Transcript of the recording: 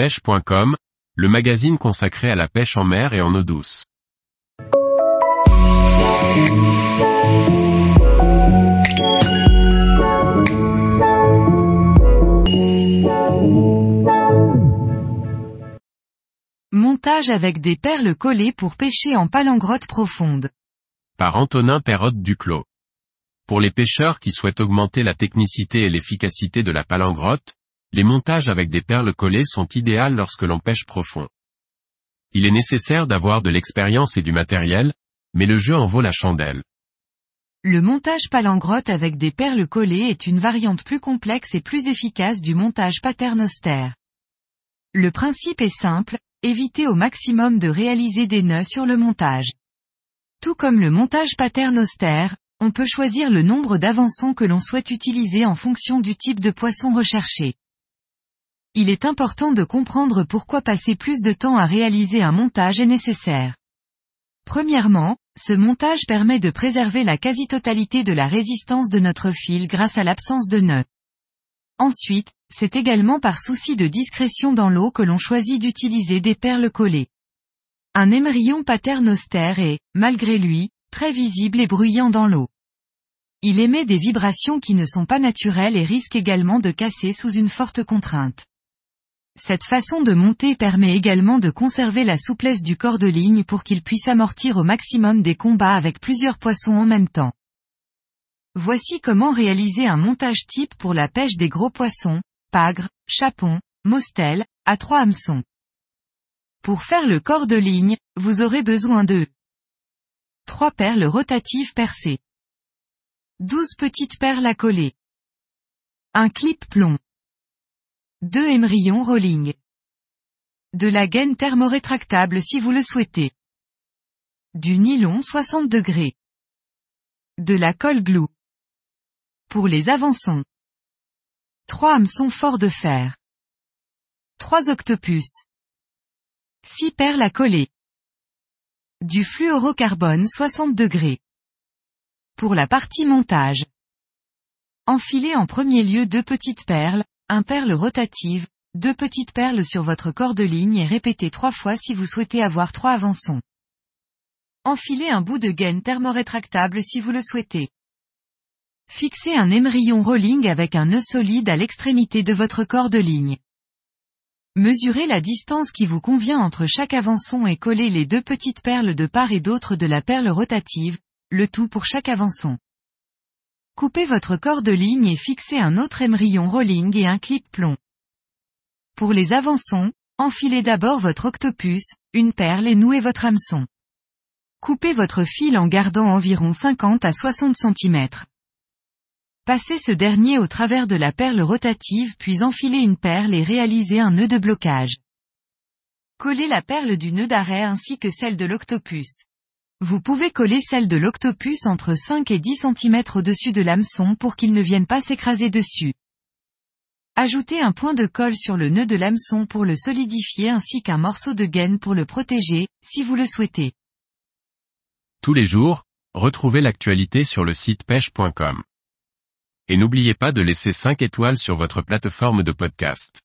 pêche.com, le magazine consacré à la pêche en mer et en eau douce. Montage avec des perles collées pour pêcher en palangrotte profonde. Par Antonin Perrotte Duclos. Pour les pêcheurs qui souhaitent augmenter la technicité et l'efficacité de la palangrotte, les montages avec des perles collées sont idéales lorsque l'on pêche profond. Il est nécessaire d'avoir de l'expérience et du matériel, mais le jeu en vaut la chandelle. Le montage palangrotte avec des perles collées est une variante plus complexe et plus efficace du montage paternoster. Le principe est simple, évitez au maximum de réaliser des nœuds sur le montage. Tout comme le montage paternoster, on peut choisir le nombre d'avançons que l'on souhaite utiliser en fonction du type de poisson recherché. Il est important de comprendre pourquoi passer plus de temps à réaliser un montage est nécessaire. Premièrement, ce montage permet de préserver la quasi-totalité de la résistance de notre fil grâce à l'absence de nœuds. Ensuite, c'est également par souci de discrétion dans l'eau que l'on choisit d'utiliser des perles collées. Un émerillon paternoster est, malgré lui, très visible et bruyant dans l'eau. Il émet des vibrations qui ne sont pas naturelles et risque également de casser sous une forte contrainte. Cette façon de monter permet également de conserver la souplesse du corps de ligne pour qu'il puisse amortir au maximum des combats avec plusieurs poissons en même temps. Voici comment réaliser un montage type pour la pêche des gros poissons, pagre, chapon, mostel, à trois hameçons. Pour faire le corps de ligne, vous aurez besoin de 3 perles rotatives percées. 12 petites perles à coller. Un clip plomb. 2 émerillons rolling. De la gaine thermorétractable si vous le souhaitez. Du nylon 60 degrés. De la colle glue. Pour les avançons. 3 hameçons forts de fer. 3 octopus. 6 perles à coller. Du fluorocarbone 60 degrés. Pour la partie montage. Enfilez en premier lieu deux petites perles, un perle rotative, deux petites perles sur votre corps de ligne et répétez trois fois si vous souhaitez avoir trois avançons. Enfilez un bout de gaine thermorétractable si vous le souhaitez. Fixez un émerillon rolling avec un nœud solide à l'extrémité de votre corps de ligne. Mesurez la distance qui vous convient entre chaque avançon et collez les deux petites perles de part et d'autre de la perle rotative, le tout pour chaque avançon. Coupez votre corps de ligne et fixez un autre émerillon rolling et un clip plomb. Pour les avançons, enfilez d'abord votre octopus, une perle et nouez votre hameçon. Coupez votre fil en gardant environ 50 à 60 cm. Passez ce dernier au travers de la perle rotative puis enfilez une perle et réalisez un nœud de blocage. Collez la perle du nœud d'arrêt ainsi que celle de l'octopus. Vous pouvez coller celle de l'octopus entre 5 et 10 cm au-dessus de l'hameçon pour qu'il ne vienne pas s'écraser dessus. Ajoutez un point de colle sur le nœud de l'hameçon pour le solidifier ainsi qu'un morceau de gaine pour le protéger, si vous le souhaitez. Tous les jours, retrouvez l'actualité sur le site pêche.com. Et n'oubliez pas de laisser 5 étoiles sur votre plateforme de podcast.